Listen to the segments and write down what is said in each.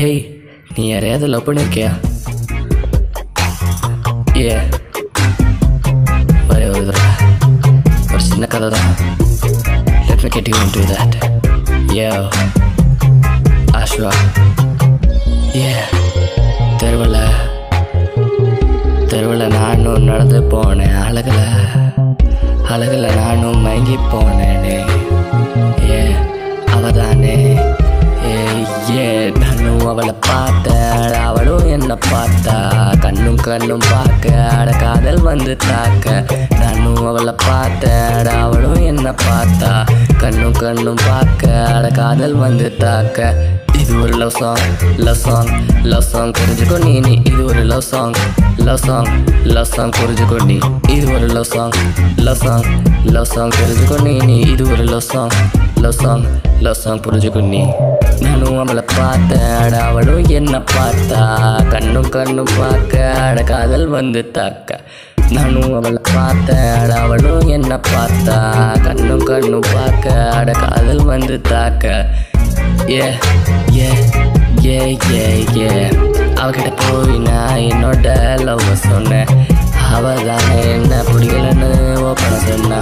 Hey நீ யாரையாவது love பண்ணியிருக்கியா ஏ ஒரே ஒரு தடவை. ஒரு சின்ன கதை தான் let me get you into that ஏ ஆஷ்வா ஏ தெருவில். தெருவில் நானும் நடந்து போனேன் அழகில். அழகில் நானும் மயங்கி போனேனே. ஏ அவதானே. ஏ ஏ அவளை பார்த்த அவளும் என்ன பார்த்தா. கண்ணும் கண்ணும் பார்க்க அட காதல் வந்து தாக்க. நானும் அவளை பார்த்த அவளும் என்ன பார்த்தா. கண்ணும் கண்ணும் பார்க்க அட காதல் வந்து தாக்க. இது ஒரு love song love song love song புரிஞ்சுக்கோ நீ நீ இது ஒரு love song love song love song புரிஞ்சுக்கோ நீ இது ஒரு love song love song love song புரிஞ்சுக்கோ நீ நீ இது ஒரு love song love song love song புரிஞ்சுக்கோ நீ. நானும் அவளை பார்த்தேன். அவளும் என்ன பார்த்தா. கண்ணும் கண்ணும் பார்க்க அட காதல் வந்து தாக்க. நானும் அவளை பார்த்தேன். அவளும் என்ன பார்த்தா. கண்ணும் கண்ணும் பார்க்க அட காதல் வந்து தாக்க. ஏ ஏ ஏ ஏ ஏ அவகிட்ட போய் நான் என்னோட லவ் சொன்னேன் அவதான் என்ன பிடிக்கலன்னு ஓப்பன சொன்னா.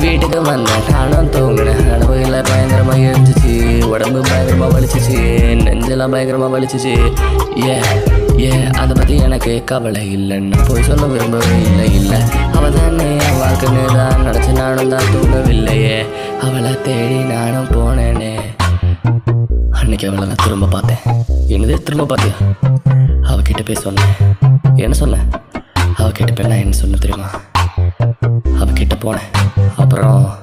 வீட்டுக்கு வந்தேன் நானும் தூங்கினேன் அனுபவியில் பயங்கரமா இருந்துச்சு உடம்பு பயங்கரமா வலிச்சிச்சு நெஞ்செல்லாம் பயங்கரமா வலிச்சிச்சு. ஏ ஏ அதை பத்தி எனக்கு கவலை இல்லைன்னு போய் சொல்ல விரும்பவே இல்லை இல்லை. அவ தானே வாழ்க்கைன்னு தான் நினச்சி நானும் தான் தூங்கவில்லையே. அவளை தேடி நானும் போனேன். அன்னைக்கு அவளை நான் திரும்ப பார்த்தேன். என்னதே? திரும்ப பார்த்தியா? அவகிட்ட போய் சொன்னேன். என்ன சொன்னேன்? அவகிட்ட போய் நான் என்ன சொன்னேன் தெரியுமா? அவகிட்ட போனேன். அப்புறம்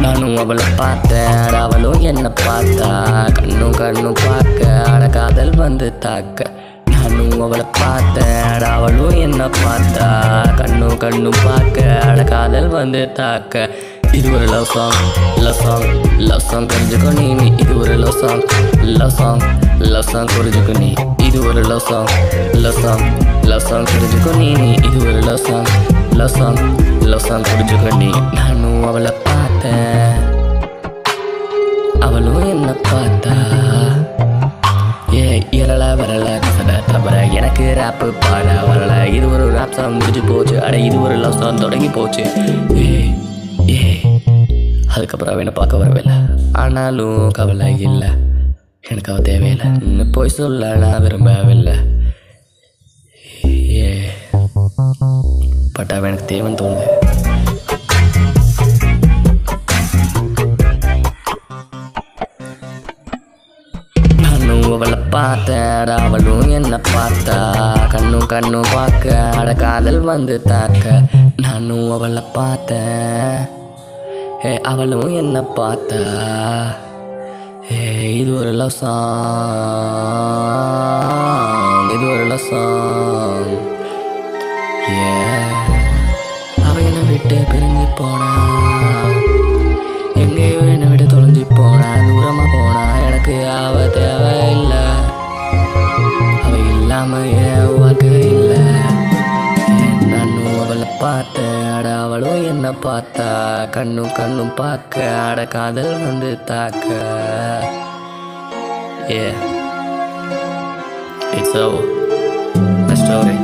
நானும் அவளை பார்த்தேன். அவளும் என்ன பார்த்தா. கண்ணும் கண்ணும் பார்க்க. அட காதல் வந்து தாக்க. நானும் அவளை பார்த்தேன். அவளும் என்ன பார்த்தா. கண்ணும் கண்ணும் பார்க்க. அட காதல் வந்து தாக்க. இது ஒரு love song love song love song தெரிஞ்சுக்கோ நீ நீ இது ஒரு love song love song love song புரிஞ்சுக்கோ நீ இது ஒரு love song love song love song நீ நீ இது ஒரு love song love song love song புரிஞ்சுக்கோ நீ நானும் அவளை பார்த்தேன். அவளும் என்ன பார்த்தா. ஏ இரல வரல கசட தவிர எனக்கு ரேப்பு பாட வரல இது ஒரு ரேப் சாங் முடிஞ்சு போச்சு. அட இது ஒரு லவ் சாங் தொடங்கி போச்சு. ஏ அதுக்கப்புறம் அவ என்ன பார்க்க வரவில்லை. ஆனாலும் கவலை இல்லை. எனக்கு அவ தேவையில்லை. இன்னும் போய் சொல்ல நான் விரும்பவில்லை. ஏ பட் அவன் எனக்கு தேவைன்னு தோணுது. நானும் அவளை பார்த்தேன். அவளும் என்ன பார்த்தா. கண்ணும் கண்ணும் பார்க்க. அட காதல் வந்து தாக்க. நானும் அவளை பார்த்தேன். அவளும் என்னை பார்த்தா. ஏ இது ஒரு லவ் சாங் இது ஒரு லவ் சாங் ஏ அவ என்னை விட்டு பிரிஞ்சு போனா. எங்கேயோ என்னை விட்டு தொலைஞ்சு போனா. தூரமாக போனா. எனக்கு அவ தேவையில்லை. அவ இல்லாமல் என் வாழ்க்கை இல்லை. நானும் அவளை பார்த்தேன். அவளும் என்ன பார்த்தா? கண்ணும் கண்ணும் பார்க்க அட காதல் வந்து தாக்க. ஏ இட்ஸ் ஓ ஸ்டோரி